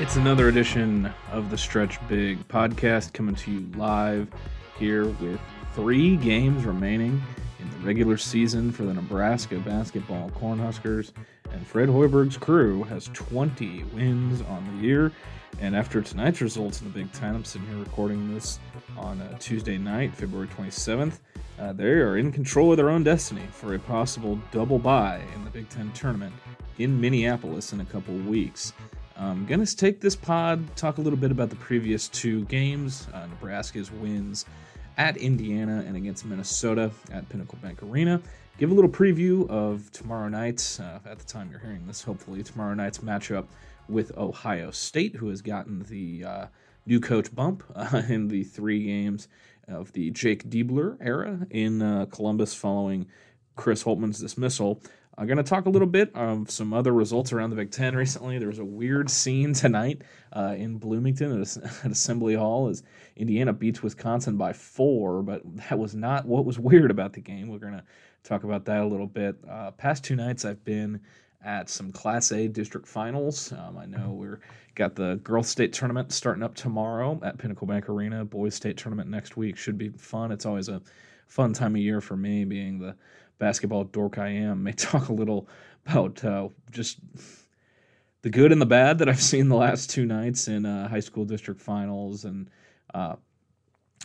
It's another edition of the Stretch Big podcast coming to you live here with three games remaining in the regular season for the Nebraska basketball Cornhuskers. And Fred Hoiberg's crew has 20 wins on the year. And after tonight's results in the Big Ten, I'm sitting here recording this on uh, Tuesday night, February 27th. Uh, they are in control of their own destiny for a possible double bye in the Big Ten tournament in Minneapolis in a couple weeks. I'm going to take this pod, talk a little bit about the previous two games uh, Nebraska's wins at Indiana and against Minnesota at Pinnacle Bank Arena. Give a little preview of tomorrow night, uh, at the time you're hearing this, hopefully, tomorrow night's matchup with Ohio State, who has gotten the uh, new coach bump uh, in the three games of the Jake Diebler era in uh, Columbus following Chris Holtmann's dismissal. I'm going to talk a little bit of some other results around the Big Ten recently. There was a weird scene tonight uh, in Bloomington at, at, Assembly Hall as Indiana beats Wisconsin by four, but that was not what was weird about the game. We're going to talk about that a little bit. Uh, past two nights, I've been at some Class A district finals. Um, I know we're got the girls state tournament starting up tomorrow at Pinnacle Bank Arena. Boys state tournament next week should be fun. It's always a fun time of year for me, being the basketball dork I am, may talk a little about uh, just the good and the bad that I've seen the last two nights in uh, high school district finals, and uh,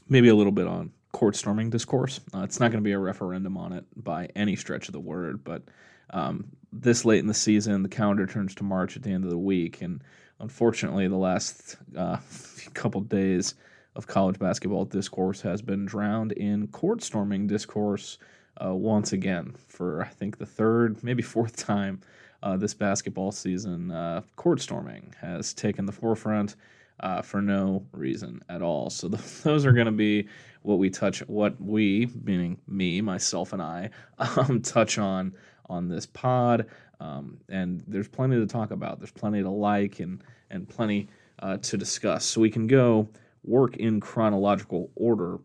maybe a little bit on court storming discourse. Uh, it's not going to be a referendum on it by any stretch of the word, but um, this late in the season, the calendar turns to March at the end of the week, and unfortunately, the last uh, couple days of college basketball discourse has been drowned in court storming discourse uh, once again for I think the third, maybe fourth time uh, this basketball season. Uh, court storming has taken the forefront uh, for no reason at all. So those are going to be what we touch, what we, meaning me, myself, and I, um, touch on on this pod. Um, and there's plenty to talk about. There's plenty to like and and plenty uh, to discuss. So we can go work in chronological order.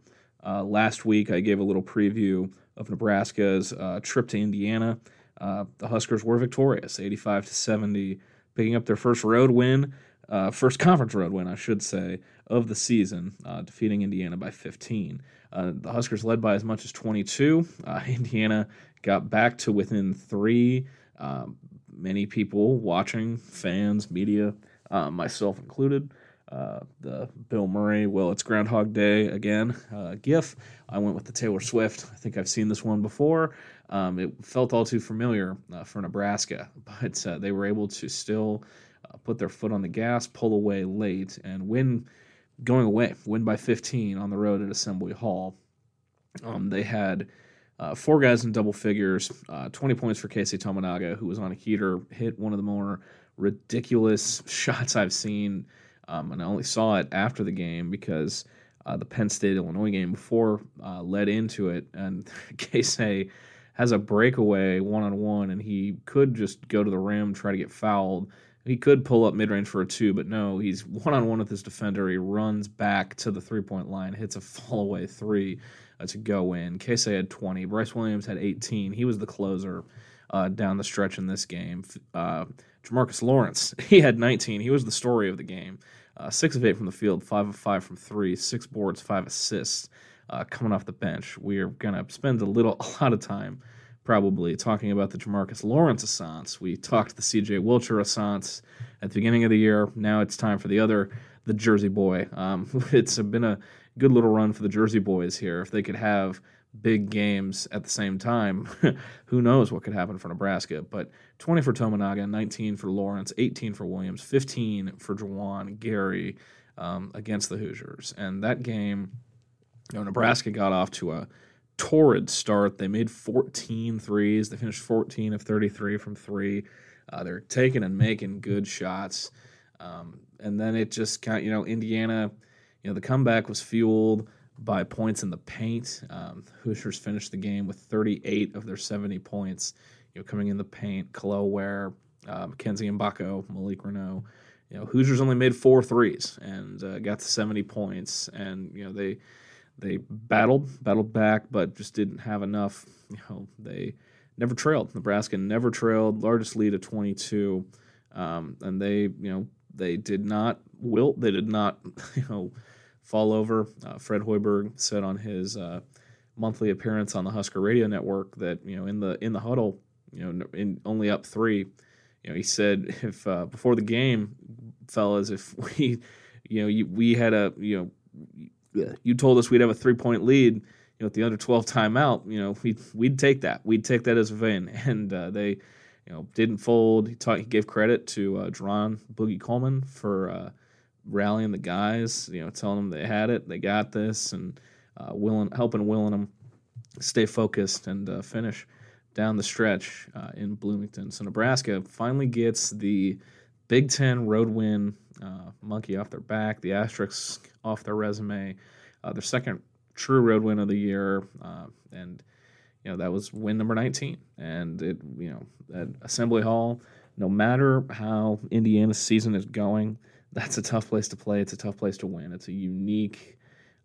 Uh, last week I gave a little preview of Nebraska's uh, trip to Indiana. Uh, the Huskers were victorious, 85 to 70, picking up their first road win, uh, first conference road win, I should say, of the season, uh, defeating Indiana by 15. Uh, the Huskers led by as much as 22. Uh, Indiana got back to within three. many people watching, fans, media, myself included, uh, the Bill Murray, well, it's Groundhog Day again uh, GIF. I went with the Taylor Swift. I think I've seen this one before. Um, it felt all too familiar uh, for Nebraska, but uh, they were able to still uh, put their foot on the gas, pull away late, and win going away, win by 15 on the road at Assembly Hall. Um, they had uh, four guys in double figures, 20 points for Keisei Tominaga, who was on a heater, hit one of the more ridiculous shots I've seen um, and I only saw it after the game because uh, the Penn State Illinois game before uh, led into it, and Keisei has a breakaway one on one, and he could just go to the rim, try to get fouled. He could pull up mid range for a two, but no, he's one on one with his defender. He runs back to the three point line, hits a fall away three uh, to go in. Keisei had 20. Brice Williams had 18. He was the closer uh, down the stretch in this game. Uh, Jamarques Lawrence, he had 19. He was the story of the game. Uh, six of eight from the field, five of five from three, six boards, five assists uh, coming off the bench. We are going to spend a little, a lot of time probably talking about the Jamarques Lawrence assance. We talked the CJ Wilcher assance at the beginning of the year. Now it's time for the other, the Jersey boy. Um, it's been a good little run for the Jersey boys here. If they could have big games at the same time, who knows what could happen for Nebraska. But 20 for Tominaga, 19 for Lawrence, 18 for Williams, 15 for Juwan Gary um, against the Hoosiers. And that game, you know, Nebraska got off to a torrid start. They made 14 threes. They finished 14 of 33 from three. Uh, they're taking and making good shots. Um, and then it just kind of, you know, Indiana, you know, the comeback was fueled by points in the paint. Um, Hoosiers finished the game with 38 of their 70 points. You know, coming in the paint, Kel'el Ware, uh, Mackenzie Mgbako, Malik Reneau, you know, Hoosiers only made four threes and uh, got to 70 points, and you know they they battled battled back, but just didn't have enough. You know, they never trailed. Nebraska never trailed. Largest lead of 22, um, and they you know they did not wilt. They did not you know fall over. Uh, Fred Hoiberg said on his uh, monthly appearance on the Husker Radio Network that you know in the in the huddle, you know, in only up three. You know, he said if uh, before the game, fellas, if we, you know, you, we had a you know, you told us we'd have a three point lead you know, at the under 12 timeout, you know, we'd, we'd take that. We'd take that as a win. And uh, they, you know, didn't fold. He, taught, he gave credit to uh, Boogie Coleman for uh, rallying the guys, you know, telling them they had it, they got this, and uh, willing, helping willing them stay focused and uh, finish down the stretch uh, in Bloomington. So Nebraska finally gets the Big Ten road win, uh, monkey off their back, the asterisk off their resume, uh, their second true road win of the year, uh, and you know that was win number 19. And it, you know, at Assembly Hall, no matter how Indiana's season is going, that's a tough place to play. It's a tough place to win. It's a unique,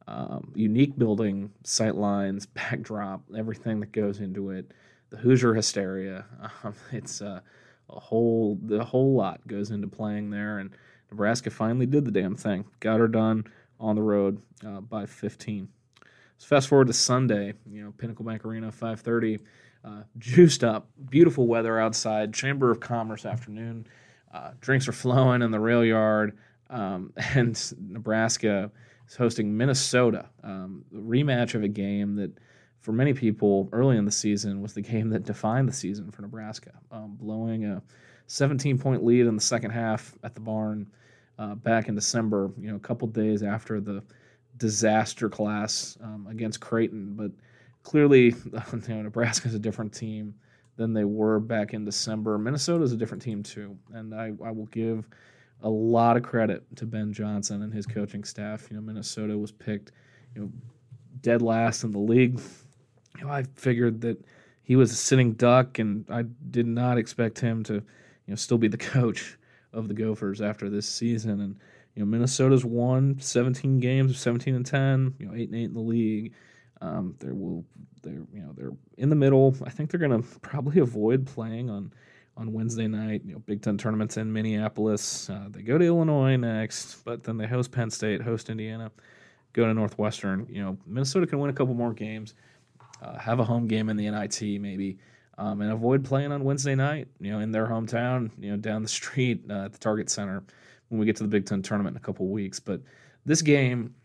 um, unique building, sight lines, backdrop, everything that goes into it. The Hoosier hysteria. Um, it's uh, a whole, the whole lot goes into playing there, and Nebraska finally did the damn thing. Got her done on the road uh, by 15. So fast forward to Sunday, you know, Pinnacle Bank Arena, 5:30, uh, juiced up, beautiful weather outside, Chamber of Commerce afternoon. Uh, drinks are flowing in the rail yard, um, and Nebraska is hosting Minnesota. Um, rematch of a game that, for many people early in the season, was the game that defined the season for Nebraska, um, blowing a 17 point lead in the second half at the barn uh, back in December. You know, a couple days after the disaster class um, against Creighton, but clearly, you know, Nebraska is a different team than they were back in December. Minnesota is a different team too, and I, I will give a lot of credit to Ben Johnson and his coaching staff. You know, Minnesota was picked, you know, dead last in the league. You know, I figured that he was a sitting duck, and I did not expect him to, you know, still be the coach of the Gophers after this season. And you know, Minnesota's won 17 games, 17 and 10. You know, eight and eight in the league. Um, they will, they're you know, they're in the middle. I think they're going to probably avoid playing on on Wednesday night. You know, Big Ten tournaments in Minneapolis. Uh, they go to Illinois next, but then they host Penn State, host Indiana, go to Northwestern. You know, Minnesota can win a couple more games, uh, have a home game in the NIT maybe. Um, and avoid playing on Wednesday night, you know, in their hometown, you know, down the street uh, at the Target Center when we get to the Big Ten tournament in a couple weeks. But this game,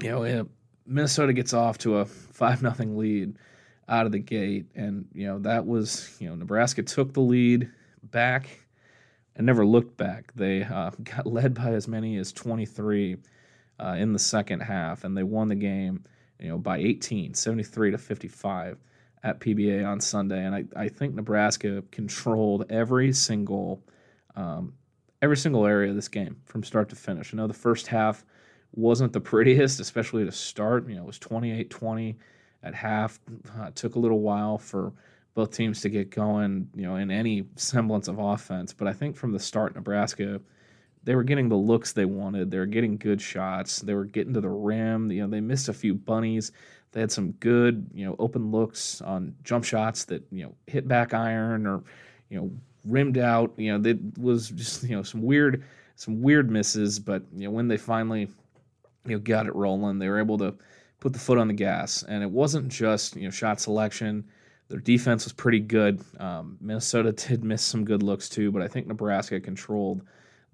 you know, Minnesota gets off to a five nothing lead out of the gate, and you know that was you know Nebraska took the lead back and never looked back. They uh, got led by as many as 23 uh, in the second half, and they won the game, you know, by 18, 73 to 55 at PBA on Sunday. And I, I think Nebraska controlled every single um, every single area of this game from start to finish. I know the first half wasn't the prettiest, especially to start. You know, it was 28 20 at half. Uh, it took a little while for both teams to get going, you know, in any semblance of offense. But I think from the start, Nebraska, they were getting the looks they wanted. They were getting good shots. They were getting to the rim. You know, they missed a few bunnies. They had some good, you know, open looks on jump shots that, you know, hit back iron or, you know, rimmed out. You know, it was just you know some weird some weird misses, but you know when they finally you know got it rolling, they were able to put the foot on the gas, and it wasn't just you know shot selection. Their defense was pretty good. Um, Minnesota did miss some good looks too, but I think Nebraska controlled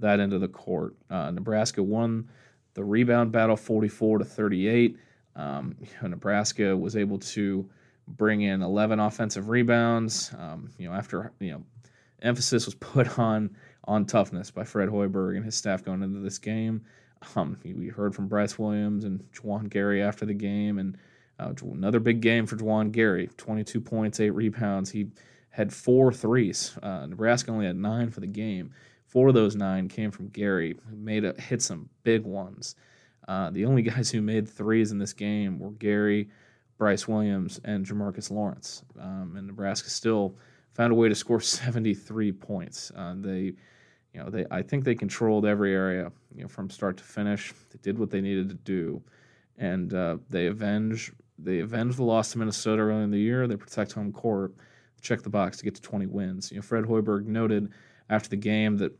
that end of the court. Uh, Nebraska won the rebound battle 44 to 38. Um, you know, Nebraska was able to bring in 11 offensive rebounds. Um, you know, after you know emphasis was put on on toughness by Fred Hoiberg and his staff going into this game. Um, we heard from Brice Williams and Juwan Gary after the game, and uh, another big game for Juwan Gary 22 points, eight rebounds. He had four threes. Uh, Nebraska only had nine for the game. Four of those nine came from Gary, who made a, hit some big ones. Uh, the only guys who made threes in this game were Gary, Brice Williams, and Jamarques Lawrence. Um, and Nebraska still found a way to score 73 points. Uh, they, you know, they I think they controlled every area, you know, from start to finish. They did what they needed to do, and uh, they avenge they avenge the loss to Minnesota early in the year. They protect home court, check the box to get to 20 wins. You know, Fred Hoiberg noted after the game that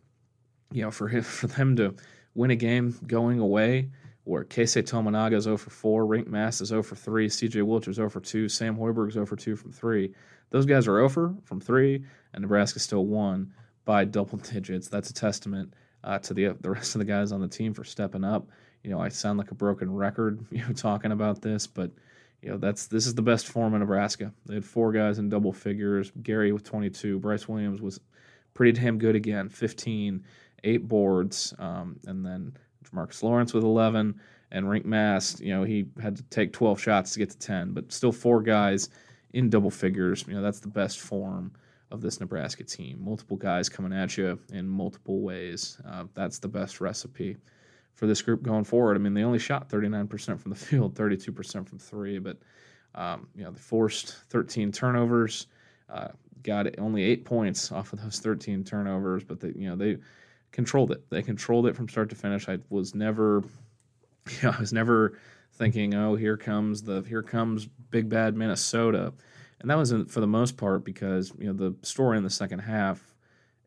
you know for him, for them to win a game going away where Keisei Tominaga is 0 for 4, Rienk Mast is 0 for 3, CJ Wilcher is 0 for 2, Sam Hoiberg is 0 for 2 from 3. Those guys are 0 for from 3, and Nebraska still won by double digits. That's a testament uh, to the the rest of the guys on the team for stepping up. You know, I sound like a broken record, you know, talking about this, but you know that's this is the best form in Nebraska. They had four guys in double figures. Gary with 22. Brice Williams was pretty damn good again, 15, eight boards, um, and then Marcus Lawrence with 11, and Rienk Mast. You know he had to take 12 shots to get to 10, but still four guys in double figures. You know that's the best form of this Nebraska team. Multiple guys coming at you in multiple ways. Uh, that's the best recipe for this group going forward. I mean, they only shot 39% from the field, 32% from three, but um, you know they forced 13 turnovers, uh, got only eight points off of those 13 turnovers, but they you know they controlled it. They controlled it from start to finish. I was never, you know, I was never thinking, oh, here comes the here comes big bad Minnesota and that was for the most part because you know the story in the second half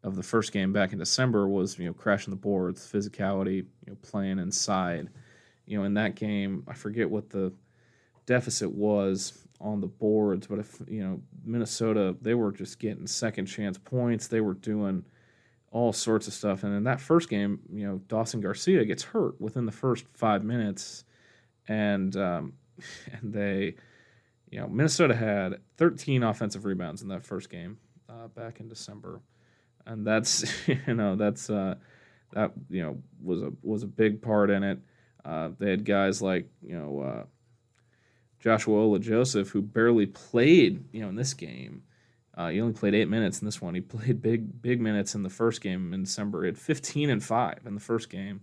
of the first game back in December was you know crashing the boards, physicality, you know playing inside. You know in that game, I forget what the deficit was on the boards, but if you know Minnesota, they were just getting second chance points. They were doing all sorts of stuff, and in that first game, you know Dawson Garcia gets hurt within the first five minutes, and um, and they you know, Minnesota had 13 offensive rebounds in that first game uh, back in December, and that's you know that's uh, that you know was a was a big part in it. Uh, they had guys like you know uh, Joshua Ola Joseph who barely played you know in this game. Uh, he only played eight minutes in this one. He played big big minutes in the first game in December. He had 15 and five in the first game.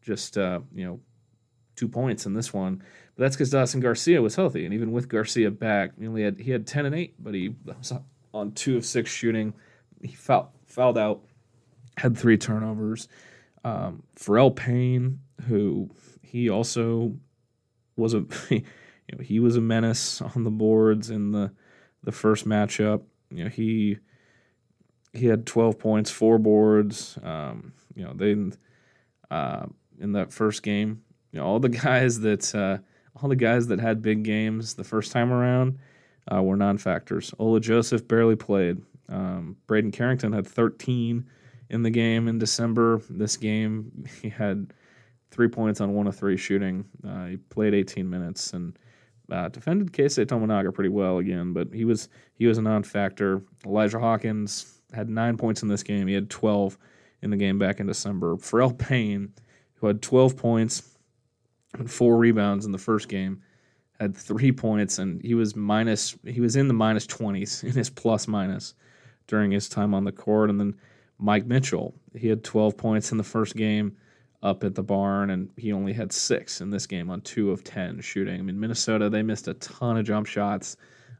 Just uh, you know two points in this one. That's because Dawson Garcia was healthy, and even with Garcia back, he only had he had ten and eight, but he was on two of six shooting. He fouled fouled out, had three turnovers. Um, Pharrel Payne, who he also was a you know he was a menace on the boards in the the first matchup. You know he he had 12 points, four boards. Um, you know they uh, in that first game you know, all the guys that uh, all the guys that had big games the first time around uh, were non-factors. Ola Joseph barely played. Um, Braeden Carrington had 13 in the game in December. This game, he had three points on one of three shooting. Uh, he played 18 minutes and uh, defended Keisei Tominaga pretty well again, but he was he was a non-factor. Elijah Hawkins had nine points in this game. He had 12 in the game back in December. Pharrel Payne, who had 12 points, four rebounds in the first game, had three points, and he was minus. He was in the minus twenties in his plus minus during his time on the court. And then Mike Mitchell, he had twelve points in the first game up at the barn, and he only had six in this game on two of ten shooting. I mean, Minnesota they missed a ton of jump shots.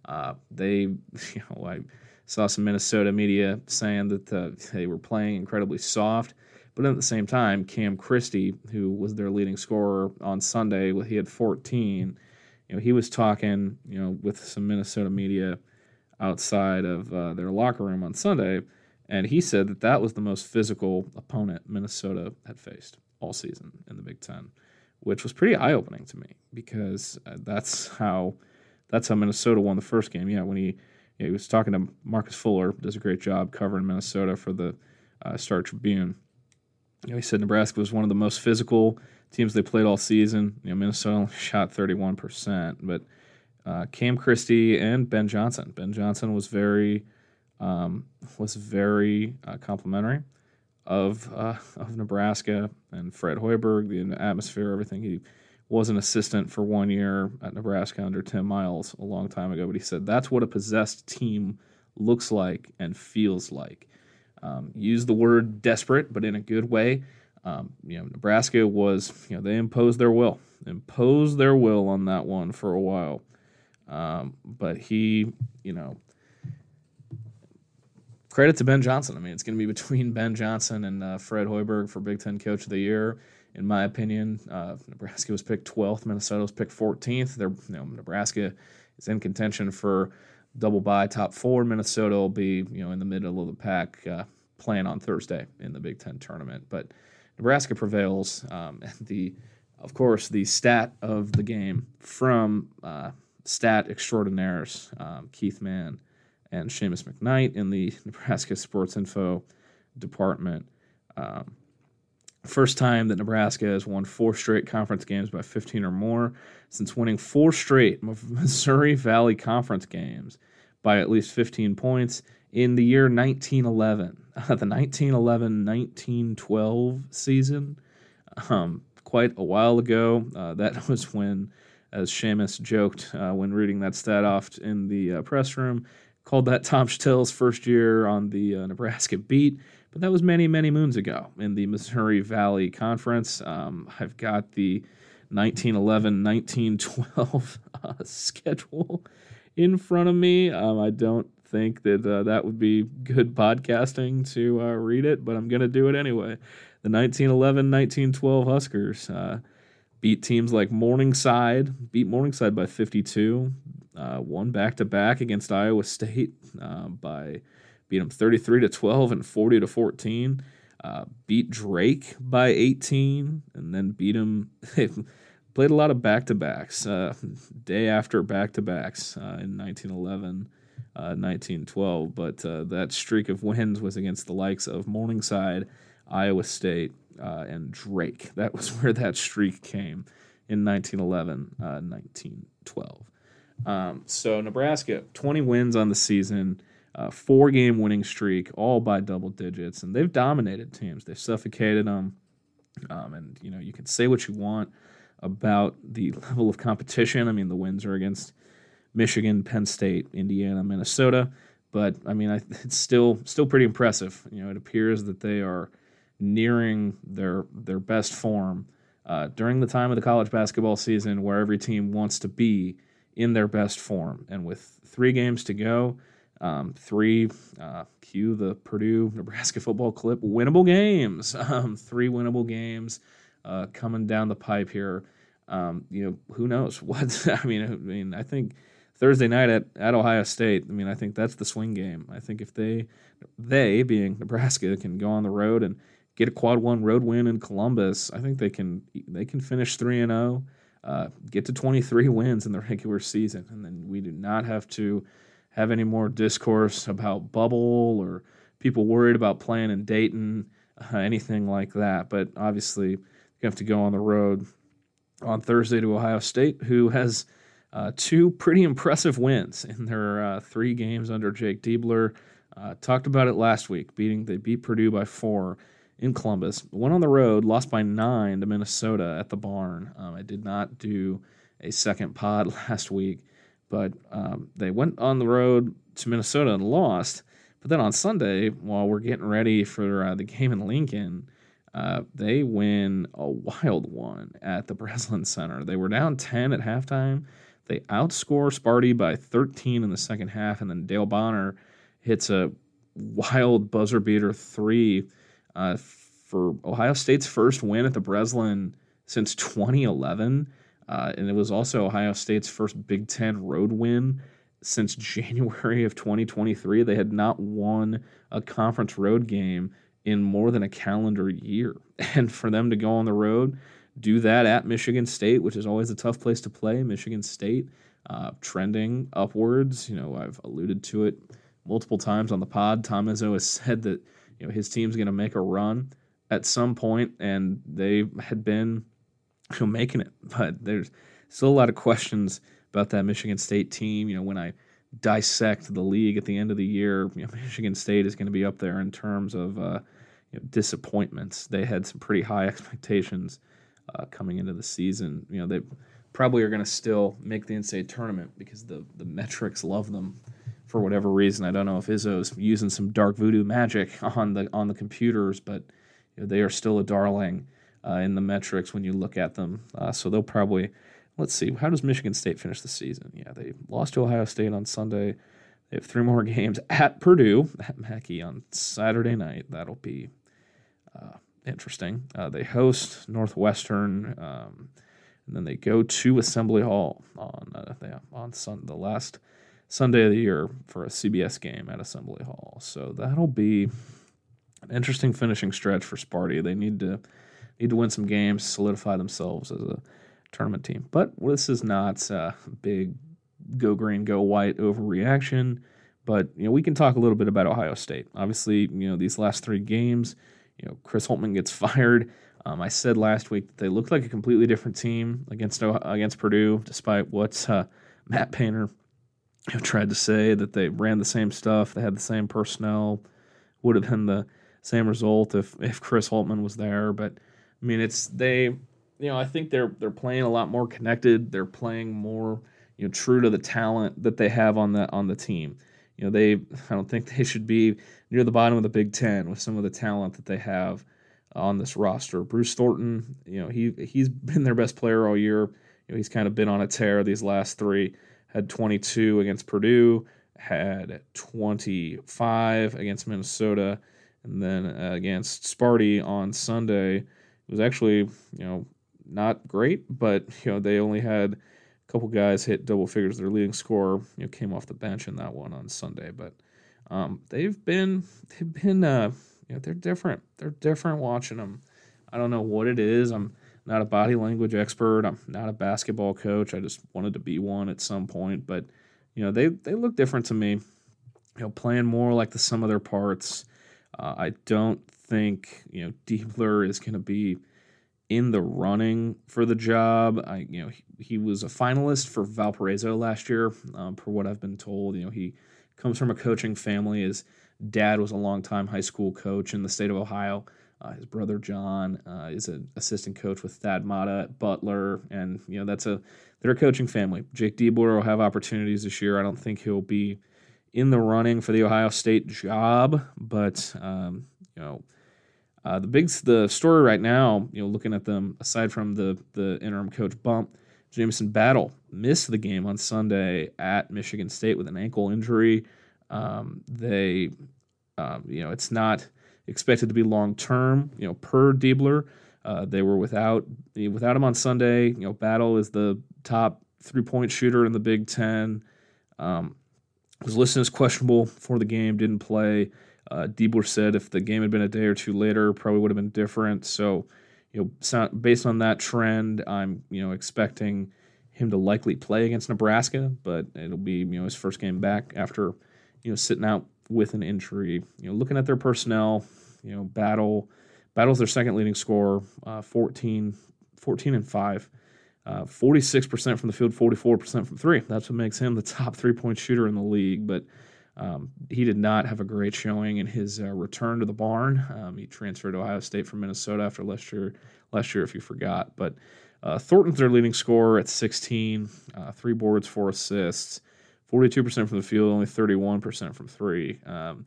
Uh, they, you know, I saw some Minnesota media saying that uh, they were playing incredibly soft. But at the same time, Cam Christie, who was their leading scorer on Sunday, he had 14. You know, he was talking, you know, with some Minnesota media outside of uh, their locker room on Sunday, and he said that that was the most physical opponent Minnesota had faced all season in the Big Ten, which was pretty eye-opening to me because uh, that's how that's how Minnesota won the first game. Yeah, when he he was talking to Marcus Fuller, does a great job covering Minnesota for the uh, Star Tribune you know, he said Nebraska was one of the most physical teams they played all season. You know, Minnesota only shot 31%, but uh, Cam Christie and Ben Johnson. Ben Johnson was very um, was very uh, complimentary of uh, of Nebraska and Fred Hoiberg, the atmosphere, everything. He was an assistant for one year at Nebraska under Tim Miles a long time ago, but he said that's what a possessed team looks like and feels like. Um, use the word desperate, but in a good way. Um, you know, Nebraska was, you know, they imposed their will, imposed their will on that one for a while. Um, but he, you know, credit to Ben Johnson. I mean, it's going to be between Ben Johnson and uh, Fred Hoiberg for Big Ten Coach of the Year. In my opinion, uh, Nebraska was picked 12th, Minnesota was picked 14th. They're, you know, Nebraska is in contention for double bye top four. Minnesota will be, you know, in the middle of the pack, uh, playing on Thursday in the Big Ten tournament. But Nebraska prevails. Um, the, of course, the stat of the game from uh, stat extraordinaires um, Keith Mann and Seamus McKnight in the Nebraska Sports Info department. Um, first time that Nebraska has won four straight conference games by 15 or more since winning four straight Missouri Valley Conference games by at least 15 points in the year 1911, uh, the 1911 1912 season. Um, quite a while ago. Uh, that was when, as Seamus joked uh, when reading that stat off in the uh, press room, called that Tom Shatel's first year on the uh, Nebraska beat. But that was many, many moons ago in the Missouri Valley Conference. Um, I've got the 1911 1912 uh, schedule in front of me. Um, I don't think that uh, that would be good podcasting to uh, read it, but I'm going to do it anyway. The 1911 1912 Huskers uh, beat teams like Morningside, beat Morningside by 52, uh, won back to back against Iowa State uh, by beat them 33 to 12 and 40 to 14. Uh, beat Drake by 18 and then beat them. They played a lot of back to backs, day after back to backs in 1911 uh, 1912. But uh, that streak of wins was against the likes of Morningside, Iowa State, uh, and Drake. That was where that streak came in 1911, 1912. Uh, um, so Nebraska, 20 wins on the season, uh, four game winning streak, all by double digits, and they've dominated teams. They've suffocated them. Um, and you know you can say what you want about the level of competition. I mean, the wins are against Michigan, Penn State, Indiana, Minnesota. But I mean, it's still still pretty impressive. You know, it appears that they are nearing their their best form uh, during the time of the college basketball season, where every team wants to be in their best form. And with three games to go, um, three uh, cue the Purdue Nebraska football clip winnable games. Um, three winnable games uh, coming down the pipe here. Um, you know, who knows what? I mean, I mean, I think Thursday night at, at Ohio State. I mean, I think that's the swing game. I think if they, they being Nebraska, can go on the road and get a quad one road win in Columbus, I think they can they can finish three and zero, oh, uh, get to twenty three wins in the regular season, and then we do not have to have any more discourse about bubble or people worried about playing in Dayton, uh, anything like that. But obviously, you have to go on the road on Thursday to Ohio State, who has uh, two pretty impressive wins in their uh, three games under Jake Diebler. Uh, talked about it last week, beating they beat Purdue by four in Columbus. Went on the road, lost by nine to Minnesota at the barn. Um, I did not do a second pod last week, but um, they went on the road to Minnesota and lost. But then on Sunday, while we're getting ready for uh, the game in Lincoln, uh, they win a wild one at the Breslin Center. They were down 10 at halftime. They outscore Sparty by 13 in the second half, and then Dale Bonner hits a wild buzzer beater three uh, for Ohio State's first win at the Breslin since 2011. Uh, and it was also Ohio State's first Big Ten road win since January of 2023. They had not won a conference road game in more than a calendar year. And for them to go on the road do that at Michigan State, which is always a tough place to play. Michigan State uh, trending upwards. You know, I've alluded to it multiple times on the pod. Tom Izzo has said that you know his team's going to make a run at some point, and they had been you know, making it. But there's still a lot of questions about that Michigan State team. You know, when I dissect the league at the end of the year, you know, Michigan State is going to be up there in terms of uh, you know, disappointments. They had some pretty high expectations uh, coming into the season. You know, they probably are going to still make the NCAA tournament because the the metrics love them for whatever reason. I don't know if Izzo's using some dark voodoo magic on the on the computers, but you know, they are still a darling uh, in the metrics when you look at them. Uh, so they'll probably let's see how does Michigan State finish the season? Yeah, they lost to Ohio State on Sunday. They have three more games at Purdue at Mackey on Saturday night. That'll be uh, interesting. Uh, they host Northwestern, um, and then they go to Assembly Hall on uh, on sun, the last Sunday of the year for a CBS game at Assembly Hall. So that'll be an interesting finishing stretch for Sparty. They need to need to win some games, solidify themselves as a tournament team. But this is not a big go green, go white overreaction. But you know, we can talk a little bit about Ohio State. Obviously, you know, these last three games, you know, Chris Holtmann gets fired. Um, I said last week that they looked like a completely different team against against Purdue, despite what uh, Matt Painter tried to say that they ran the same stuff, they had the same personnel, would have been the same result if if Chris Holtmann was there. But I mean, it's they, you know, I think they're they're playing a lot more connected. They're playing more, you know, true to the talent that they have on the on the team. You know, they I don't think they should be near the bottom of the Big Ten with some of the talent that they have on this roster. Bruce Thornton, you know, he he's been their best player all year. You know, he's kind of been on a tear these last three. Had 22 against Purdue, had 25 against Minnesota, and then uh, against Sparty on Sunday. Was actually, you know, not great, but you know they only had a couple guys hit double figures. Their leading scorer, you know, came off the bench in that one on Sunday, but um, they've been they've been uh, you know, they're different. They're different watching them. I don't know what it is. I'm not a body language expert. I'm not a basketball coach. I just wanted to be one at some point, but you know, they they look different to me. You know, playing more like the sum of their parts. Uh, I don't think you know Diebler is going to be in the running for the job. I you know he, he was a finalist for Valparaiso last year, um, per what I've been told. You know he comes from a coaching family. His dad was a longtime high school coach in the state of Ohio. Uh, his brother John uh, is an assistant coach with Thad Matta at Butler, and you know that's a they're a coaching family. Jake Diebler will have opportunities this year. I don't think he'll be in the running for the Ohio State job, but um, you know uh, the big the story right now, you know, looking at them aside from the the interim coach bump, Jamison Battle missed the game on Sunday at Michigan State with an ankle injury. Um, they, um, you know, it's not expected to be long term. You know, per Diebler, uh, they were without without him on Sunday. You know, Battle is the top three point shooter in the Big Ten. Um, was listed as questionable for the game, didn't play. Uh, Diebler said if the game had been a day or two later, probably would have been different. So, you know, based on that trend, I'm you know expecting him to likely play against Nebraska, but it'll be you know his first game back after you know, sitting out with an injury. You know, looking at their personnel, you know, Battle, Battle's their second leading scorer, uh, 14, 14 and 5. Uh, 46% from the field, 44% from three. That's what makes him the top three point shooter in the league. But um, he did not have a great showing in his uh, return to the barn. Um, he transferred to Ohio State from Minnesota after last year, last year if you forgot. But uh, Thornton's their leading scorer at 16, uh, three boards, four assists. 42% from the field, only 31% from three. Um,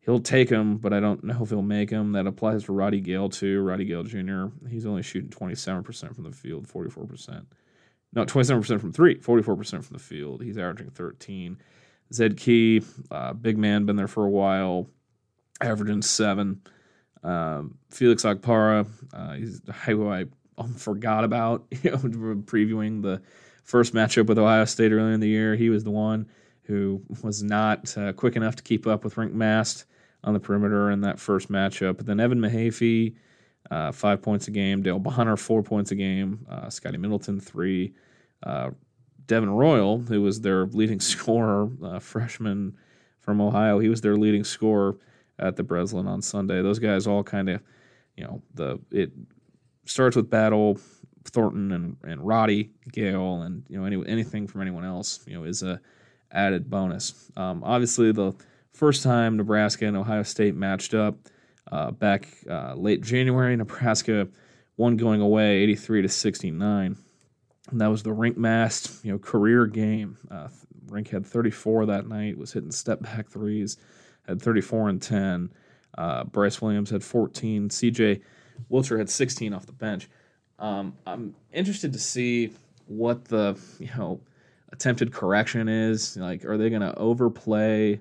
he'll take them, but I don't know if he'll make them. That applies to Roddy Gayle too. Roddy Gayle Jr. He's only shooting 27% from the field, 44%. No, 27% from three, 44% from the field. He's averaging 13. Zed Key, uh, big man, been there for a while, averaging seven. Um, Felix Okpara, uh, he's who I forgot about, you know, previewing the first matchup with Ohio State earlier in the year. He was the one who was not uh, quick enough to keep up with Rienk Mast on the perimeter in that first matchup. But then Evan Mahaffey, uh, five points a game. Dale Bonner, four points a game. Uh, Scotty Middleton, three. Uh, Devin Royal, who was their leading scorer, uh, freshman from Ohio, he was their leading scorer at the Breslin on Sunday. Those guys all kind of, you know, the it starts with battle Thornton and, and Roddy Gayle and you know any, anything from anyone else you know is a added bonus. Um, obviously, the first time Nebraska and Ohio State matched up uh, back uh, late January, Nebraska won going away 83 to 69. And that was the Rienk Mast you know career game. Uh, Rienk had 34 that night, was hitting step back threes, had 34 and 10. Uh, Brice Williams had 14. CJ Wilcher had 16 off the bench. Um, I'm interested to see what the you know attempted correction is. Like, are they going to overplay,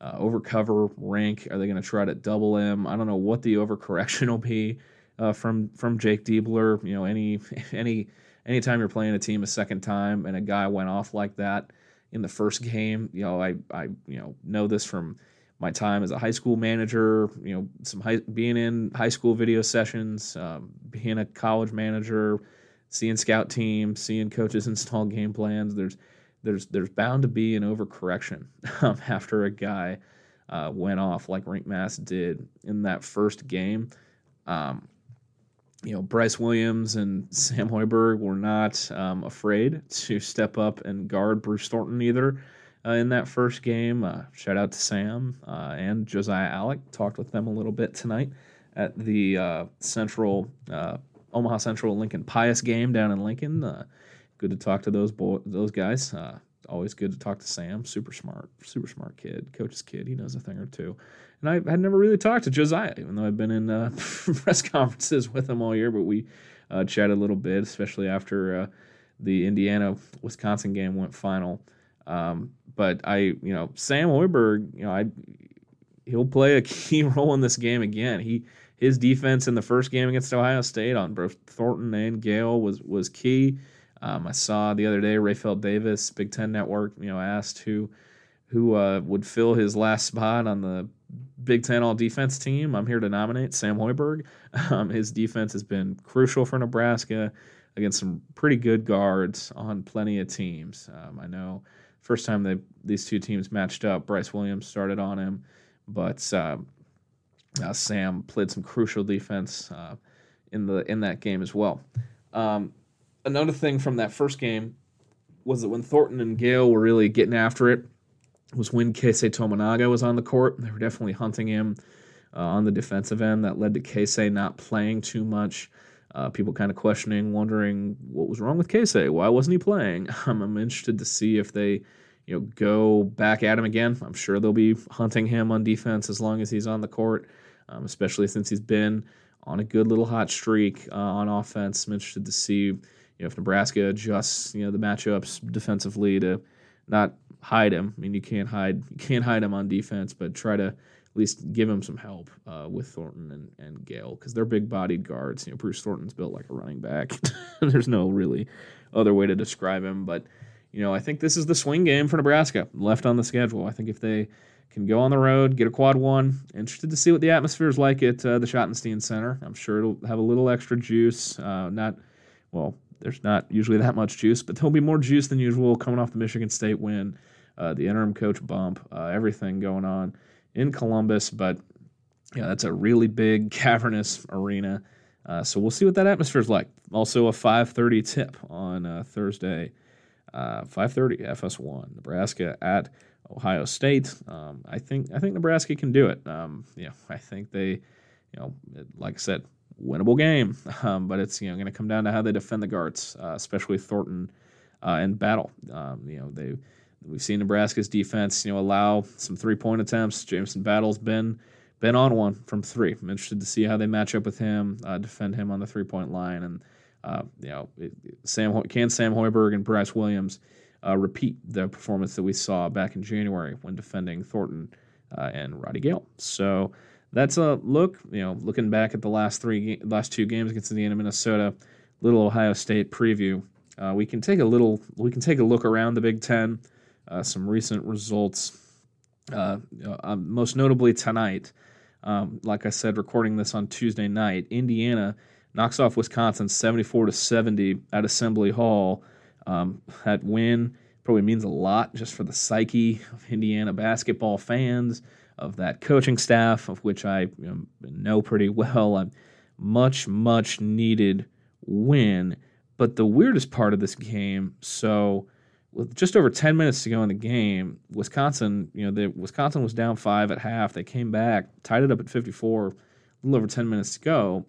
uh, overcover Rienk? Are they going to try to double him? I don't know what the overcorrection will be uh, from from Jake Diebler. You know, any any anytime you're playing a team a second time and a guy went off like that in the first game, you know, I I you know know this from my time as a high school manager. You know, some high, being in high school video sessions, um, being a college manager, seeing scout teams, seeing coaches install game plans. There's there's there's bound to be an overcorrection um, after a guy uh, went off like Rienk Mast did in that first game. Um, you know, Brice Williams and Sam Hoiberg were not um, afraid to step up and guard Bruce Thornton either uh, in that first game. Uh, shout out to Sam uh, and Josiah Allick. Talked with them a little bit tonight at the uh, Central uh, Omaha Central Lincoln Pius game down in Lincoln. Uh, good to talk to those bo- those guys. Always good to talk to Sam. Super smart, super smart kid, coach's kid. He knows a thing or two. And I had never really talked to Josiah, even though I've been in uh, press conferences with him all year. But we uh, chatted a little bit, especially after uh, the Indiana Wisconsin game went final. Um, but I, you know, Sam Hoiberg, you know, I he'll play a key role in this game again. He his defense in the first game against Ohio State on both Thornton and Gayle was was key. Um, I saw the other day Rapheal Davis, Big Ten Network, you know, asked who who uh, would fill his last spot on the Big Ten All Defense team. I'm here to nominate Sam Hoiberg. Um, his defense has been crucial for Nebraska against some pretty good guards on plenty of teams. Um, I know first time they these two teams matched up, Brice Williams started on him, but uh, uh, Sam played some crucial defense uh, in the in that game as well. Um, another thing from that first game was that when Thornton and Gayle were really getting after it, was when Keisei Tominaga was on the court. They were definitely hunting him uh, on the defensive end. That led to Keisei not playing too much. Uh, people kind of questioning, wondering what was wrong with Keisei. Why wasn't he playing? I'm interested to see if they, you know, go back at him again. I'm sure they'll be hunting him on defense as long as he's on the court, um, especially since he's been on a good little hot streak uh, on offense. I'm interested to see, you know, if Nebraska adjusts, you know, the matchups defensively to not hide him. I mean, you can't hide you can't hide him on defense, but try to at least give him some help uh, with Thornton and, and Gayle because they're big bodied guards. You know, Bruce Thornton's built like a running back. There's no really other way to describe him. But, you know, I think this is the swing game for Nebraska left on the schedule. I think if they can go on the road, get a quad one, interested to see what the atmosphere is like at uh, the Schottenstein Center. I'm sure it'll have a little extra juice. Uh, not, well, there's not usually that much juice, but there'll be more juice than usual coming off the Michigan State win, uh, the interim coach bump, uh, everything going on in Columbus. But yeah, that's a really big cavernous arena. Uh, so we'll see what that atmosphere is like. Also, a 5:30 tip on uh, Thursday, 5:30 uh, FS1, Nebraska at Ohio State. Um, I think I think Nebraska can do it. Um, yeah, I think they, you know, like I said, winnable game. Um, but it's you know going to come down to how they defend the guards, uh, especially Thornton uh, and Battle. Um, you know they we've seen Nebraska's defense you know allow some three point attempts. Jamison Battle's been been on one from three. I'm interested to see how they match up with him, uh, defend him on the three point line, and uh, you know Sam can Sam Hoiberg and Brice Williams uh, repeat the performance that we saw back in January when defending Thornton uh, and Roddy Gayle. So that's a look. You know, looking back at the last three, last two games against Indiana, Minnesota, little Ohio State preview. Uh, we can take a little, we can take a look around the Big Ten. Uh, some recent results, uh, uh most notably tonight. Um, like I said, recording this on Tuesday night, Indiana knocks off Wisconsin 74 to 70 at Assembly Hall. Um, that win probably means a lot just for the psyche of Indiana basketball fans of that coaching staff, of which I you know, know pretty well. A much, much needed win. But the weirdest part of this game, so with just over 10 minutes to go in the game, Wisconsin, you know, the, Wisconsin was down five at half. They came back, tied it up at 54, a little over 10 minutes to go.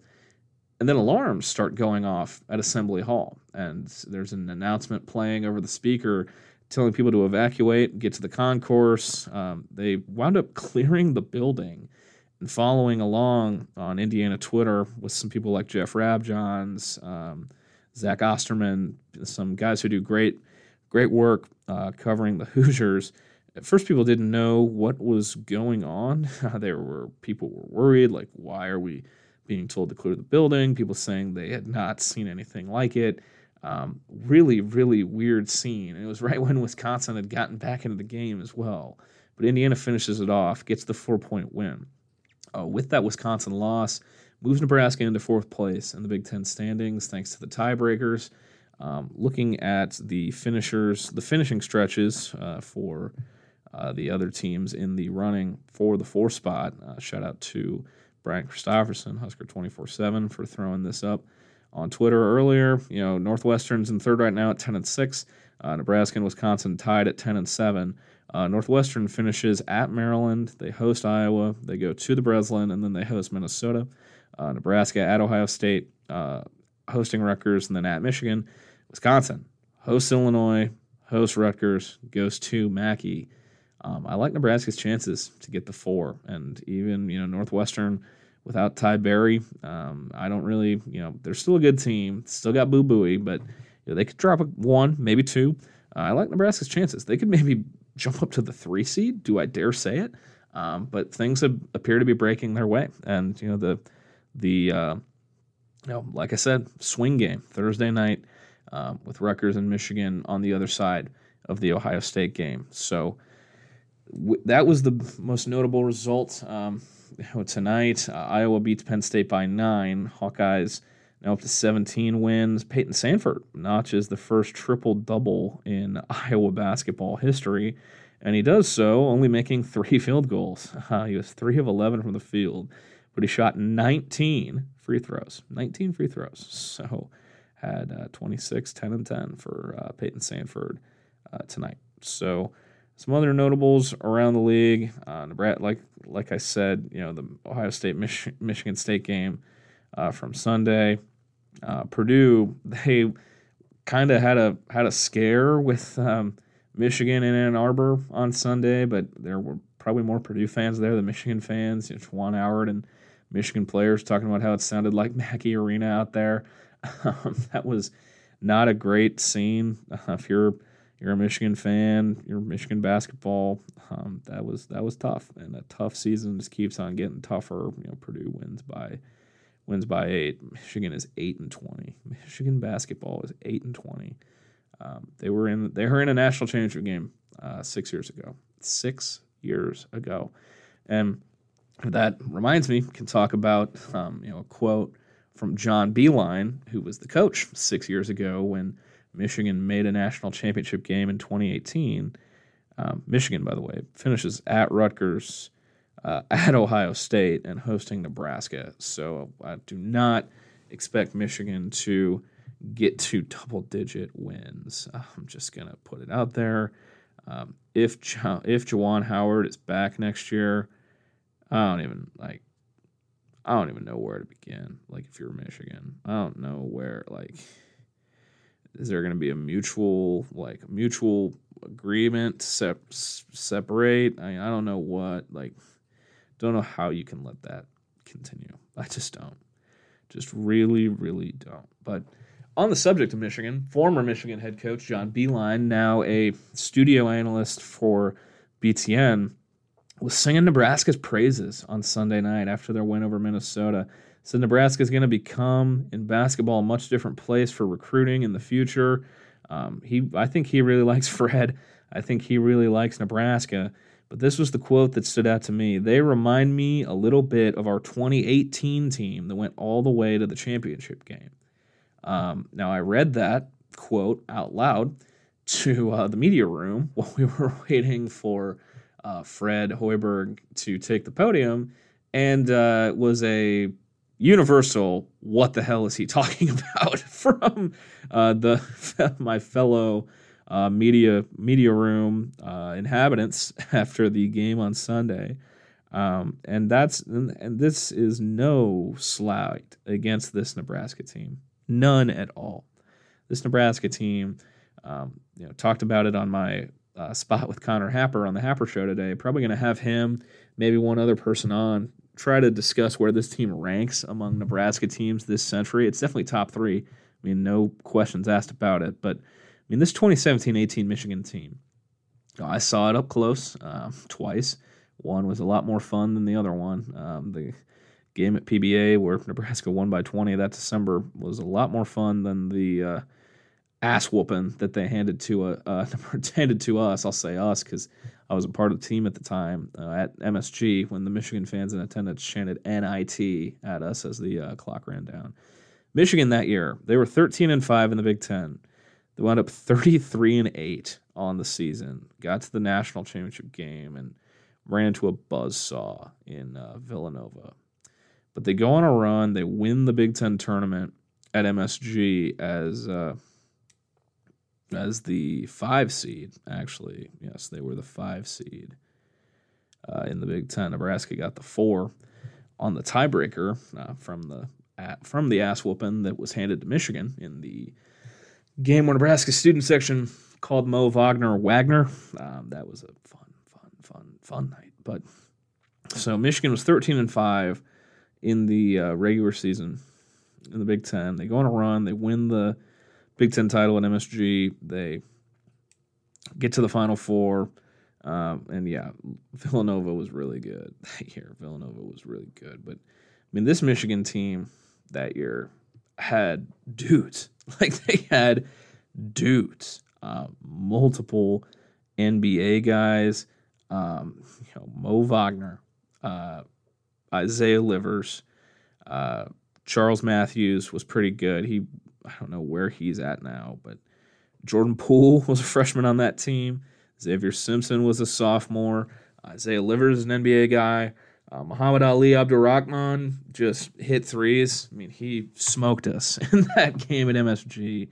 And then alarms start going off at Assembly Hall. And there's an announcement playing over the speaker telling people to evacuate, get to the concourse. Um, they wound up clearing the building and following along on Indiana Twitter with some people like Jeff Rabjohns, um, Zach Osterman, some guys who do great, great work uh, covering the Hoosiers. At first, people didn't know what was going on. there were people were worried, like, why are we being told to clear the building? People saying they had not seen anything like it. Um, really, really weird scene. And it was right when Wisconsin had gotten back into the game as well. But Indiana finishes it off, gets the four point win. Uh, with that Wisconsin loss, moves Nebraska into fourth place in the Big Ten standings thanks to the tiebreakers. Um, looking at the finishers, the finishing stretches uh, for uh, the other teams in the running for the four spot, uh, shout out to Brian Christopherson, Husker 24 7, for throwing this up on Twitter earlier. You know, Northwestern's in third right now at 10 and 6. Uh, Nebraska and Wisconsin tied at 10 and 7. Uh, Northwestern finishes at Maryland. They host Iowa. They go to the Breslin, and then they host Minnesota. Uh, Nebraska at Ohio State, uh, hosting Rutgers, and then at Michigan. Wisconsin hosts Illinois, hosts Rutgers, goes to Mackey. Um, I like Nebraska's chances to get the four, and even you know Northwestern without Ty Berry, um, I don't really you know they're still a good team, still got Boo Buie, but you know, they could drop one, maybe two. Uh, I like Nebraska's chances. They could maybe jump up to the three seed. Do I dare say it? Um, but things have, appear to be breaking their way, and you know the the uh, you know like I said, swing game Thursday night um, with Rutgers and Michigan on the other side of the Ohio State game. So that was the most notable result um, tonight. Uh, Iowa beats Penn State by nine. Hawkeyes now up to 17 wins. Payton Sandfort notches the first triple double in Iowa basketball history, and he does so only making three field goals. Uh, he was three of 11 from the field, but he shot 19 free throws. 19 free throws. So had uh, 26, 10, and 10 for uh, Payton Sandfort uh, tonight. So some other notables around the league. Uh, Nebraska, like like I said, you know the Ohio State Mich- Michigan State game uh, from Sunday. Uh, Purdue they kind of had a had a scare with um, Michigan in Ann Arbor on Sunday, but there were probably more Purdue fans there than Michigan fans. Know, Juwan Howard and Michigan players talking about how it sounded like Mackey Arena out there. Um, that was not a great scene. Uh, if you're you're a Michigan fan, you're Michigan basketball. Um, that was that was tough, and a tough season just keeps on getting tougher. You know, Purdue wins by wins by eight. Michigan is eight and twenty. Michigan basketball is eight and twenty. Um, they were in they were in a national championship game uh, six years ago. Six years ago, and that reminds me can talk about um, you know a quote from John Beilein, who was the coach six years ago when Michigan made a national championship game in 2018. Um, Michigan, by the way, finishes at Rutgers, uh, at Ohio State, and hosting Nebraska. So I do not expect Michigan to get to double digit wins. I'm just going to put it out there. Um, if jo- if Juwan Howard is back next year, I don't even like I don't even know where to begin. Like if you're Michigan, I don't know where like is there going to be a mutual like mutual agreement to sep- separate? I, I don't know what like don't know how you can let that continue. I just don't. Just really really don't. But on the subject of Michigan, former Michigan head coach John Beilein, now a studio analyst for BTN, was singing Nebraska's praises on Sunday night after their win over Minnesota. Said Nebraska is going to become in basketball a much different place for recruiting in the future. Um, he, I think he really likes Fred. I think he really likes Nebraska. But this was the quote that stood out to me. They remind me a little bit of our 2018 team that went all the way to the championship game. Um, now, I read that quote out loud to uh, the media room while we were waiting for uh, Fred Hoiberg to take the podium, and uh, was a universal "What the hell is he talking about?" from uh, the my fellow uh, media media room uh, inhabitants after the game on Sunday. Um, and that's and, and this is no slight against this Nebraska team, none at all. This Nebraska team, um, you know, talked about it on my uh, spot with Connor Happer on the Happer Show today. Probably going to have him, maybe one other person on, try to discuss where this team ranks among Nebraska teams this century. It's definitely top three. I mean, no questions asked about it. But I mean, this 2017-18 Michigan team, I saw it up close uh, twice. One was a lot more fun than the other one. Um, the game at PBA where Nebraska won by 20 that December was a lot more fun than the uh, ass whooping that they handed to uh, uh handed to us. I'll say us because I was a part of the team at the time uh, at MSG when the Michigan fans in attendance chanted "NIT" at us as the uh, clock ran down. Michigan that year they were 13 and five in the Big Ten. They wound up 33 and eight on the season. Got to the national championship game and ran into a buzz saw in uh, Villanova. But they go on a run. They win the Big Ten tournament at MSG as uh, as the five seed. Actually, yes, they were the five seed uh, in the Big Ten. Nebraska got the four on the tiebreaker uh, from the at, from the ass whooping that was handed to Michigan in the game where Nebraska student section called Mo Wagner Wagner. Um, that was a fun, fun, fun, fun night. But so Michigan was 13 and five in the uh, regular season in the Big Ten. They go on a run. They win the Big Ten title at MSG. They get to the Final Four. Um, and yeah, Villanova was really good that year. Villanova was really good. But I mean, this Michigan team that year had dudes. Like they had dudes, uh, multiple NBA guys. Um, you know, Mo Wagner, uh, Isaiah Livers, uh, Charles Matthews was pretty good. He I don't know where he's at now, but Jordan Poole was a freshman on that team. Xavier Simpson was a sophomore. Isaiah Livers is an NBA guy. Uh, Muhammad Ali Abdur-Rahkman just hit threes. I mean, he smoked us in that game at MSG.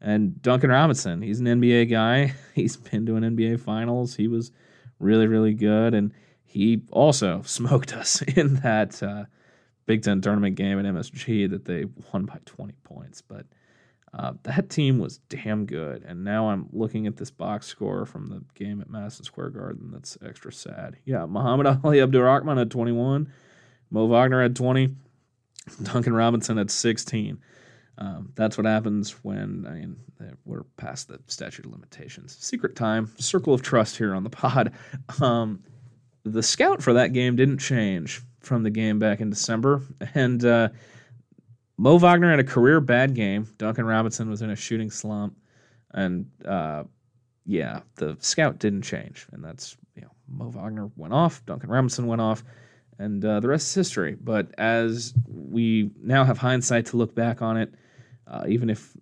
And Duncan Robinson, he's an NBA guy. He's been to an NBA Finals. He was really, really good. And he also smoked us in that uh, Big Ten tournament game at MSG that they won by 20 points. But uh, that team was damn good. And now I'm looking at this box score from the game at Madison Square Garden. That's extra sad. Yeah, Muhammad Ali Abdur-Rahkman had 21, Mo Wagner had 20, Duncan Robinson had 16. Um, that's what happens when I mean we're past the statute of limitations. Secret time, circle of trust here on the pod. Um, the scout for that game didn't change from the game back in December. And uh, Mo Wagner had a career bad game. Duncan Robinson was in a shooting slump. And uh, yeah, the scout didn't change. And that's, you know, Mo Wagner went off, Duncan Robinson went off, and uh, the rest is history. But as we now have hindsight to look back on it, uh, even if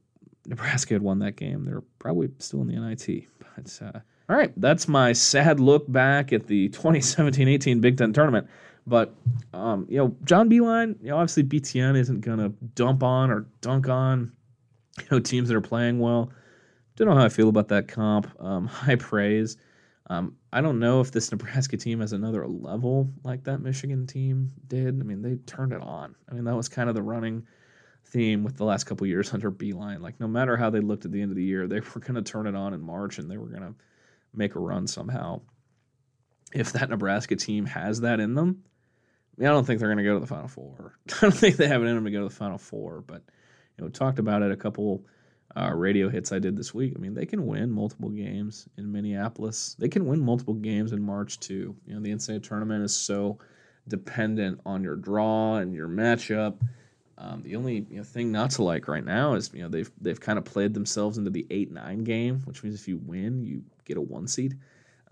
Nebraska had won that game, they're probably still in the NIT. But uh, all right, that's my sad look back at the 2017-18 Big Ten tournament. But um, you know, John Beilein, you know, obviously BTN isn't gonna dump on or dunk on you know teams that are playing well. Don't know how I feel about that comp. Um, high praise. Um, I don't know if this Nebraska team has another level like that Michigan team did. I mean, they turned it on. I mean, that was kind of the running theme with the last couple years under Beilein. Like, no matter how they looked at the end of the year, they were going to turn it on in March and they were going to make a run somehow. If that Nebraska team has that in them, I, don't think they're going to go to the Final Four. I don't think they have it in them to go to the Final Four. But you know, talked about it a couple uh, radio hits I did this week. I mean, they can win multiple games in Minneapolis. They can win multiple games in March too. You know, the NCAA tournament is so dependent on your draw and your matchup. Um, the only you know, thing not to like right now is you know they've they've kind of played themselves into the eight nine game, which means if you win, you get a one seed.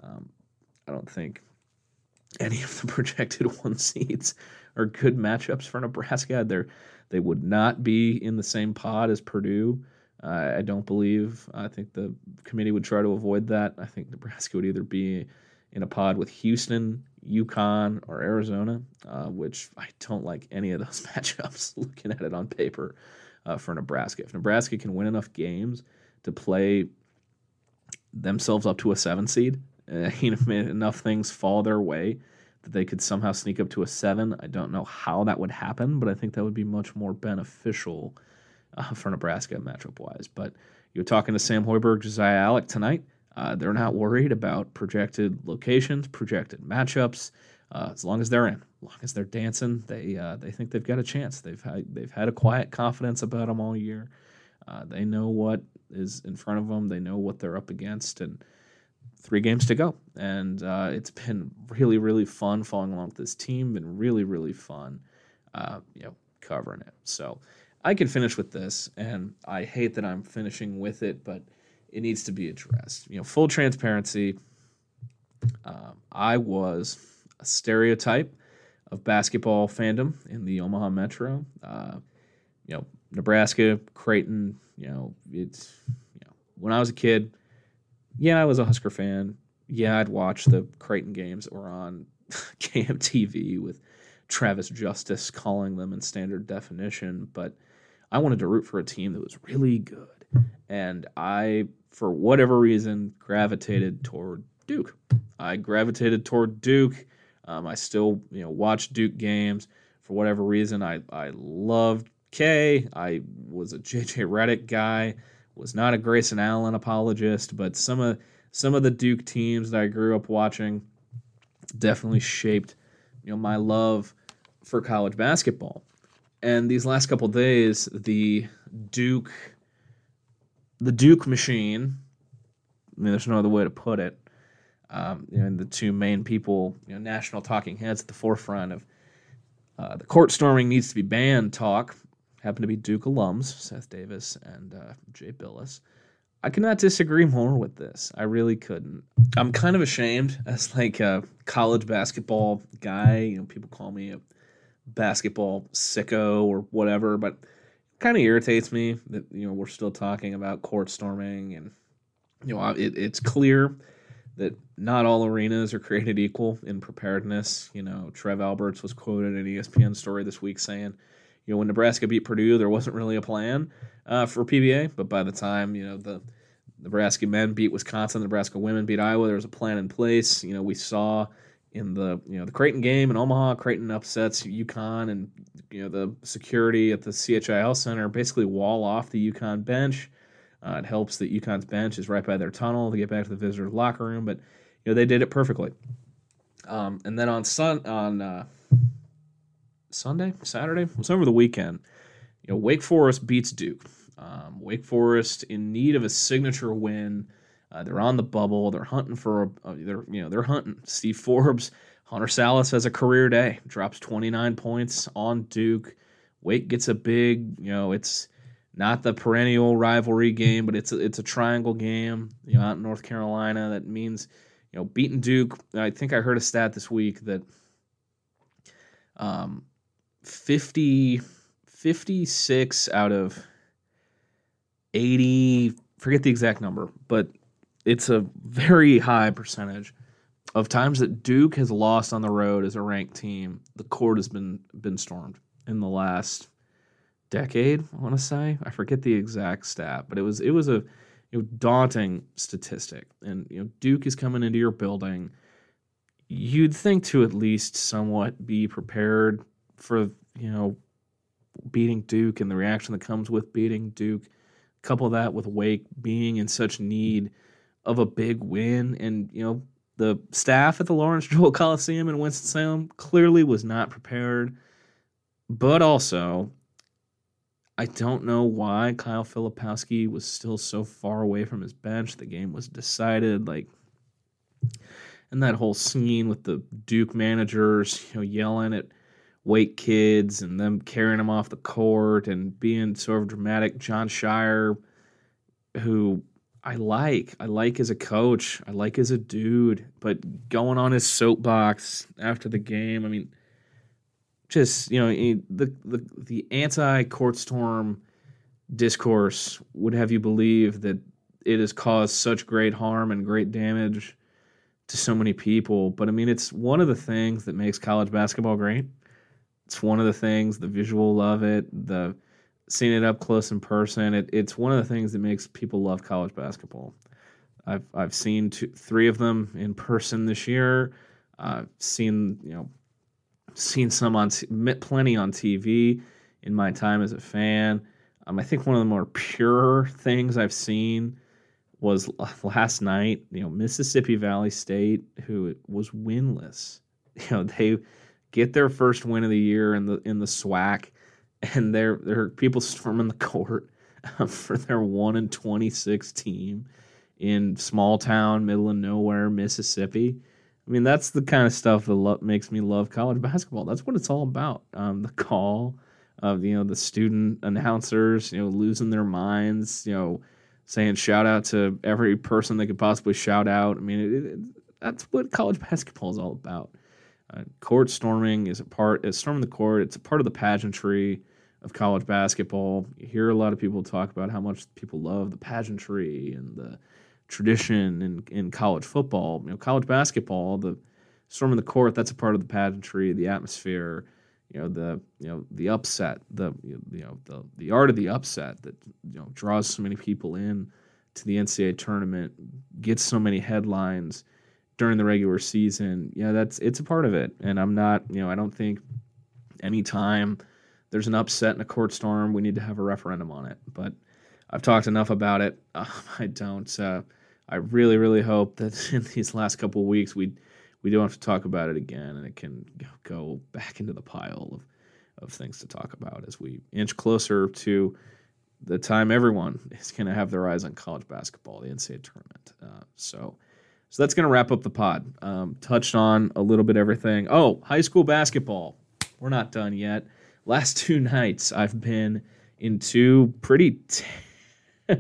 Um, I don't think any of the projected one seeds are good matchups for Nebraska. They they would not be in the same pod as Purdue. Uh, I don't believe. I think the committee would try to avoid that. I think Nebraska would either be in a pod with Houston, UConn, or Arizona, uh, which I don't like any of those matchups. Looking at it on paper uh, for Nebraska, if Nebraska can win enough games to play themselves up to a seven seed, uh, you know, enough things fall their way that they could somehow sneak up to a seven. I don't know how that would happen, but I think that would be much more beneficial uh, for Nebraska matchup wise. But you're talking to Sam Hoiberg, Josiah Allick tonight. Uh, they're not worried about projected locations, projected matchups. Uh, as long as they're in, as long as they're dancing, they uh, they think they've got a chance. They've had they've had a quiet confidence about them all year. Uh, they know what is in front of them. They know what they're up against, and three games to go. And uh, it's been really, really fun following along with this team. Been really, really fun, uh, you know, covering it. So I can finish with this, and I hate that I'm finishing with it, but it needs to be addressed. You know, full transparency. Um, I was a stereotype of basketball fandom in the Omaha Metro. Uh, you know, Nebraska, Creighton. You know, it's you know when I was a kid. Yeah, I was a Husker fan. Yeah, I'd watch the Creighton games or on KMTV with Travis Justice calling them in standard definition. But I wanted to root for a team that was really good, and I, for whatever reason, gravitated toward Duke. I gravitated toward Duke. Um, I still, you know, watch Duke games for whatever reason. I I loved K. I was a JJ Redick guy. Was not a Grayson Allen apologist, but some of some of the Duke teams that I grew up watching definitely shaped, you know, my love for college basketball. And these last couple days, the Duke, the Duke machine. I mean, there's no other way to put it um, you know, the two main people, you know, national talking heads at the forefront of uh, the court storming needs to be banned talk happen to be Duke alums, Seth Davis and uh, Jay Bilas. I cannot disagree more with this. I really couldn't. I'm kind of ashamed as like a college basketball guy. You know, people call me a basketball sicko or whatever, but kind of irritates me that you know we're still talking about court storming and you know it, it's clear that not all arenas are created equal in preparedness. You know, Trev Alberts was quoted in an ESPN story this week saying, you know, when Nebraska beat Purdue, there wasn't really a plan uh, for PBA, but by the time you know the Nebraska men beat Wisconsin, the Nebraska women beat Iowa, there was a plan in place. You know, we saw in the you know the Creighton game in Omaha, Creighton upsets UConn, and you know the security at the CHIL Center basically wall off the UConn bench. Uh, it helps that UConn's bench is right by their tunnel to get back to the visitors' locker room, but you know they did it perfectly. Um, and then on sun on uh, Sunday, Saturday, it was over the weekend. You know, Wake Forest beats Duke. Um, Wake Forest in need of a signature win. Uh, they're on the bubble. They're hunting for a. They're you know they're hunting. Steve Forbes, Hunter Sallis has a career day. Drops 29 points on Duke. Wake gets a big. You know it's not the perennial rivalry game, but it's a, it's a triangle game. You know, out in North Carolina, that means you know beating Duke. I think I heard a stat this week that um, 50, 56 out of 80, forget the exact number, but it's a very high percentage of times that Duke has lost on the road as a ranked team. The court has been been stormed in the last decade. I want to say I forget the exact stat, but it was it was a you know, daunting statistic. And you know, Duke is coming into your building. You'd think to at least somewhat be prepared for you know beating Duke and the reaction that comes with beating Duke. Couple that with Wake being in such need of a big win, and you know the staff at the Lawrence Joel Coliseum in Winston Salem clearly was not prepared. But also, I don't know why Kyle Filipowski was still so far away from his bench. The game was decided, like, and that whole scene with the Duke managers, you know, yelling at Wake kids and them carrying them off the court and being sort of dramatic. Jon Scheyer, who I like, I like as a coach, I like as a dude, but going on his soapbox after the game, I mean just you know the the, the anti court storm discourse would have you believe that it has caused such great harm and great damage to so many people. But i mean it's one of the things that makes college basketball great it's one of the things the visual of it the seeing it up close in person it, it's one of the things that makes people love college basketball i've i've seen two, three of them in person this year i've seen you know seen some on plenty on TV in my time as a fan. Um, I think one of the more pure things I've seen was last night. You know, Mississippi Valley State, who was winless. You know, they get their first win of the year in the in the SWAC, and they're they're people storming the court for their one and twenty six team in small town, middle of nowhere, Mississippi. I mean, that's the kind of stuff that lo- makes me love college basketball. That's what it's all about. Um, the call of you know the student announcers, you know, losing their minds, you know, saying shout out to every person they could possibly shout out. I mean, it, it, that's what college basketball is all about. Uh, court storming is a part. It's storming the court. It's a part of the pageantry of college basketball. You hear a lot of people talk about how much people love the pageantry and the tradition in, in college football. You know, college basketball, the storming the court, that's a part of the pageantry, the atmosphere. You know the you know the upset, the you know the the art of the upset that you know draws so many people in to the NCAA tournament, gets so many headlines during the regular season. Yeah, that's it's a part of it, and I'm not you know I don't think anytime there's an upset in a court storm, we need to have a referendum on it. But I've talked enough about it. Uh, I don't. Uh, I really, really hope that in these last couple weeks we we don't have to talk about it again, and it can go back into the pile of of things to talk about as we inch closer to the time everyone is going to have their eyes on college basketball, the NCAA tournament. Uh, so, so that's going to wrap up the pod. Um, touched on a little bit everything. Oh, high school basketball. We're not done yet. Last two nights, I've been in two pretty. T-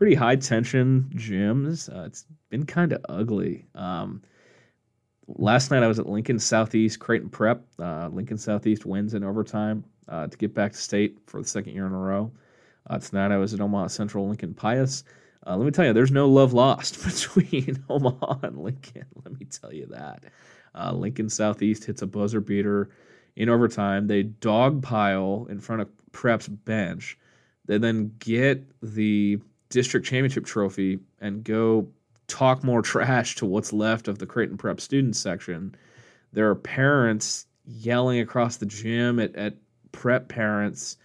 pretty high tension gyms. Uh, it's been kind of ugly. Um, last night I was at Lincoln Southeast Creighton Prep. Uh, Lincoln Southeast wins in overtime uh, to get back to state for the second year in a row. Uh, tonight I was at Omaha Central Lincoln Pius. Uh, let me tell you, there's no love lost between Omaha and Lincoln. Let me tell you that. Uh, Lincoln Southeast hits a buzzer beater in overtime. They dog pile in front of Prep's bench. They then get the district championship trophy and go talk more trash to what's left of the Creighton Prep student section. There are parents yelling across the gym at, at prep parents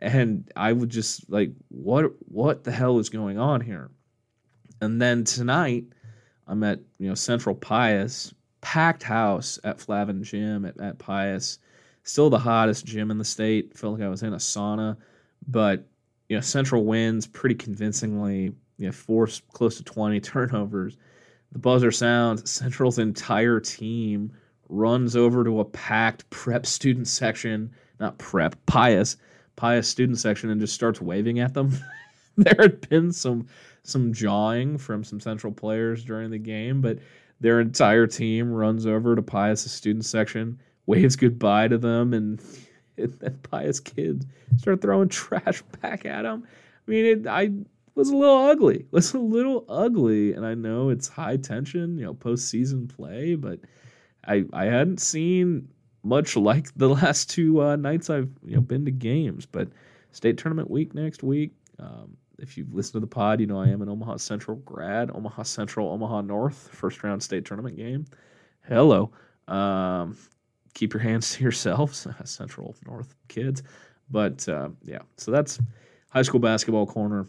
and I would just like what what the hell is going on here? And then tonight I'm at you know Central Pius, packed house at Flavin Gym at, at Pius, still the hottest gym in the state. Felt like I was in a sauna, but you know Central wins pretty convincingly you know, forced close to 20 turnovers. The buzzer sounds. Central's entire team runs over to a packed prep student section, not prep, Pius, Pius student section, and just starts waving at them. there had been some some jawing from some central players during the game, but their entire team runs over to Pius' student section, waves goodbye to them, and, and then Pius kids start throwing trash back at them. I mean, it, I was a little ugly. It Was a little ugly, and I know it's high tension, you know, postseason play, but I I hadn't seen much like the last two uh, nights I've you know been to games. But state tournament week next week. Um, if you've listened to the pod, you know I am an Omaha Central grad, Omaha Central, Omaha North, first round state tournament game. Hello. Um, keep your hands to yourselves, Central North kids. But uh, yeah, so that's high school basketball corner.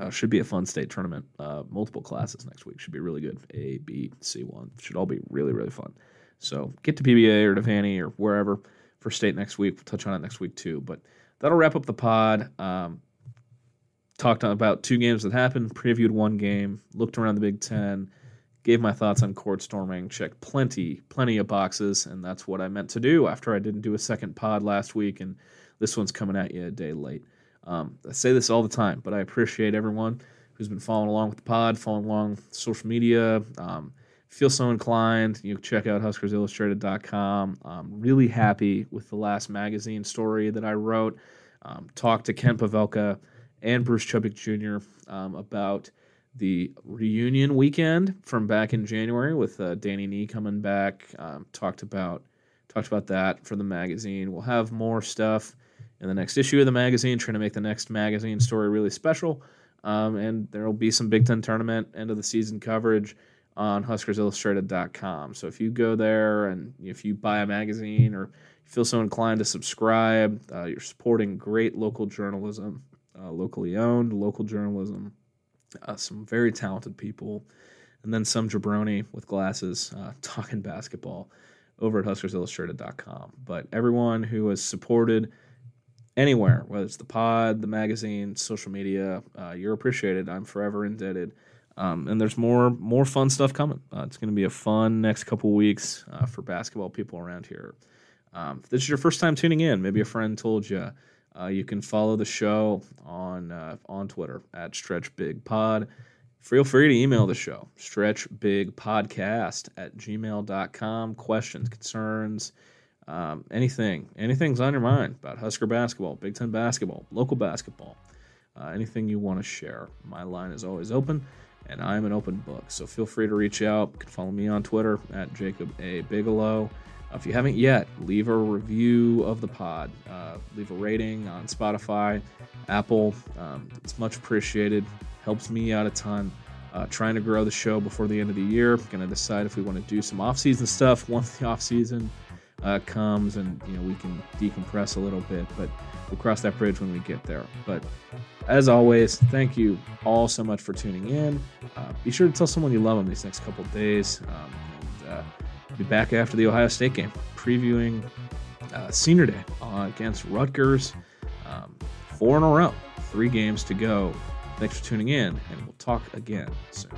Uh, should be a fun state tournament. Uh, multiple classes next week should be really good. A, B, C one should all be really really fun. So get to PBA or Devaney or wherever for state next week. We'll touch on it next week too. But that'll wrap up the pod. Um, talked about two games that happened. Previewed one game. Looked around the Big Ten. Gave my thoughts on court storming. Checked plenty plenty of boxes, and that's what I meant to do after I didn't do a second pod last week, and this one's coming at you a day late. Um, I say this all the time, but I appreciate everyone who's been following along with the pod, following along social media. Um, feel so inclined, you check out HuskersIllustrated.com. I'm really happy with the last magazine story that I wrote. Um, talked to Ken Pavelka and Bruce Chubick Jr. Um, about the reunion weekend from back in January with uh, Danny Nee coming back. Um, talked about talked about that for the magazine. We'll have more stuff in the next issue of the magazine, trying to make the next magazine story really special. Um, and there will be some Big Ten tournament end of the season coverage on HuskersIllustrated.com. So if you go there and if you buy a magazine or feel so inclined to subscribe, uh, you're supporting great local journalism, uh, locally owned local journalism, uh, some very talented people, and then some jabroni with glasses uh, talking basketball over at HuskersIllustrated.com. But everyone who has supported anywhere, whether it's the pod, the magazine, social media, uh, you're appreciated. I'm forever indebted. Um, and there's more more fun stuff coming. Uh, it's going to be a fun next couple weeks uh, for basketball people around here. Um, if this is your first time tuning in, maybe a friend told you. Uh, you can follow the show on uh, on Twitter at Stretch Big Pod. Feel free to email the show, stretchbigpodcast at gmail.com. Questions, concerns, um, anything, anything's on your mind about Husker basketball, Big Ten basketball, local basketball, uh, anything you want to share. My line is always open, and I'm an open book. So feel free to reach out. You can follow me on Twitter at Jacob A. Bigelow. Uh, if you haven't yet, leave a review of the pod. Uh, leave a rating on Spotify, Apple. Um, it's much appreciated. Helps me out a ton. Uh, trying to grow the show before the end of the year. Going to decide if we want to do some off-season stuff once the off-season uh, comes, and you know we can decompress a little bit. But we'll cross that bridge when we get there. But as always, thank you all so much for tuning in. Uh, be sure to tell someone you love them these next couple days. Um, and, uh, be back after the Ohio State game, previewing uh, Senior Day against Rutgers. Um, four in a row, three games to go. Thanks for tuning in, and we'll talk again soon.